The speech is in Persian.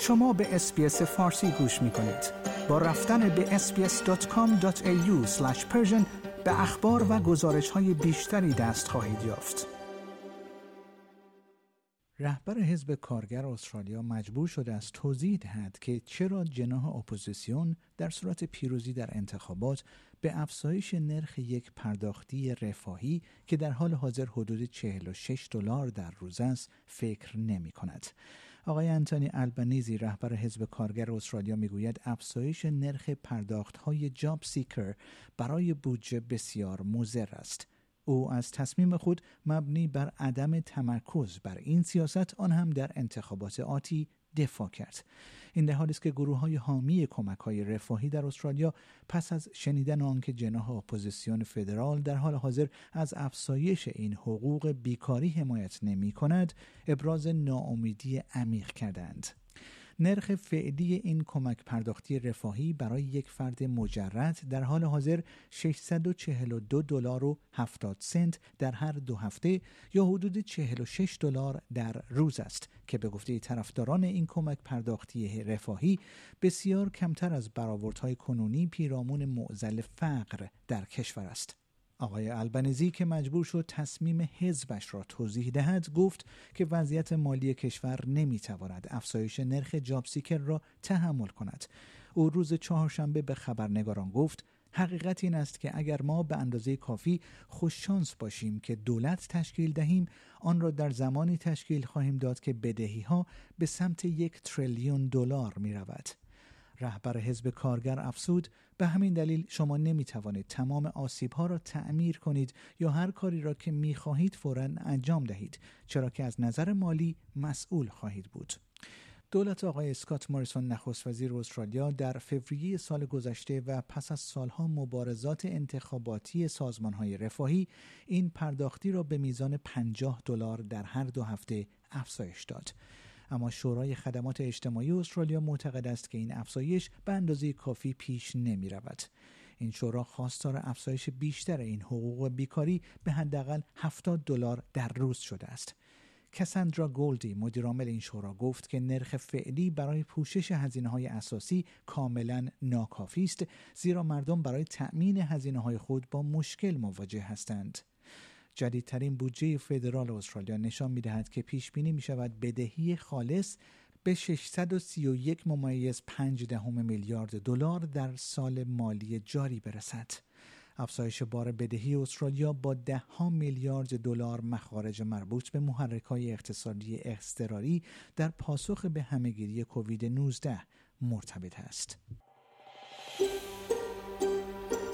شما به SBS فارسی گوش می کنید. با رفتن به sbs.com.au به اخبار و گزارش های بیشتری دست خواهید یافت. رهبر حزب کارگر استرالیا مجبور شده است توضیح دهد که چرا جناح اپوزیسیون در صورت پیروزی در انتخابات به افزایش نرخ یک پرداختی رفاهی که در حال حاضر حدود 46 دلار در روز است فکر نمی کند. آقای انتونی آلبانیزی رهبر حزب کارگر استرالیا می‌گوید افزایش نرخ پرداخت های JobSeeker برای بودجه بسیار مضر است. او از تصمیم خود مبنی بر عدم تمرکز بر این سیاست آن هم در انتخابات آتی دفاع کرد. این در حالی است که گروه های حامی کمک های رفاهی در استرالیا پس از شنیدن آنکه جناح اپوزیسیون فدرال در حال حاضر از افزایش این حقوق بیکاری حمایت نمی کند ابراز ناامیدی عمیق کردند. نرخ فعلی این کمک پرداختی رفاهی برای یک فرد مجرد در حال حاضر 642 دلار و 70 سنت در هر دو هفته یا حدود 46 دلار در روز است که به گفته طرفداران این کمک پرداختی رفاهی بسیار کمتر از برآوردهای کنونی پیرامون معضل فقر در کشور است. آقای البنزی که مجبور شد تصمیم حزبش را توضیح دهد گفت که وضعیت مالی کشور نمی‌تواند افزایش نرخ جابسیکر را تحمل کند او روز چهارشنبه به خبرنگاران گفت حقیقت این است که اگر ما به اندازه کافی خوششانس باشیم که دولت تشکیل دهیم آن را در زمانی تشکیل خواهیم داد که بدهی ها به سمت یک تریلیون دلار می رود. رهبر حزب کارگر افسود به همین دلیل شما نمی توانید تمام آسیب ها را تعمیر کنید یا هر کاری را که می خواهید فورا انجام دهید چرا که از نظر مالی مسئول خواهید بود دولت آقای اسکات موریسون نخست وزیر استرالیا در فوریه سال گذشته و پس از سالها مبارزات انتخاباتی های رفاهی این پرداختی را به میزان 50 دلار در هر دو هفته افزایش داد. اما شورای خدمات اجتماعی استرالیا معتقد است که این افزایش به اندازه کافی پیش نمی رود. این شورا خواستار افزایش بیشتر این حقوق بیکاری به حداقل 70 دلار در روز شده است. کساندرا گولدی مدیرعامل این شورا گفت که نرخ فعلی برای پوشش هزینه های اساسی کاملا ناکافی است زیرا مردم برای تأمین هزینه های خود با مشکل مواجه هستند. جدیدترین بودجه فدرال استرالیا نشان می دهد که پیش بینی می شود بدهی خالص به 631 ممیز 5 دهم میلیارد دلار در سال مالی جاری برسد. افزایش بار بدهی استرالیا با ده ها میلیارد دلار مخارج مربوط به محرک های اقتصادی اضطراری در پاسخ به همه‌گیری کووید 19 مرتبط است.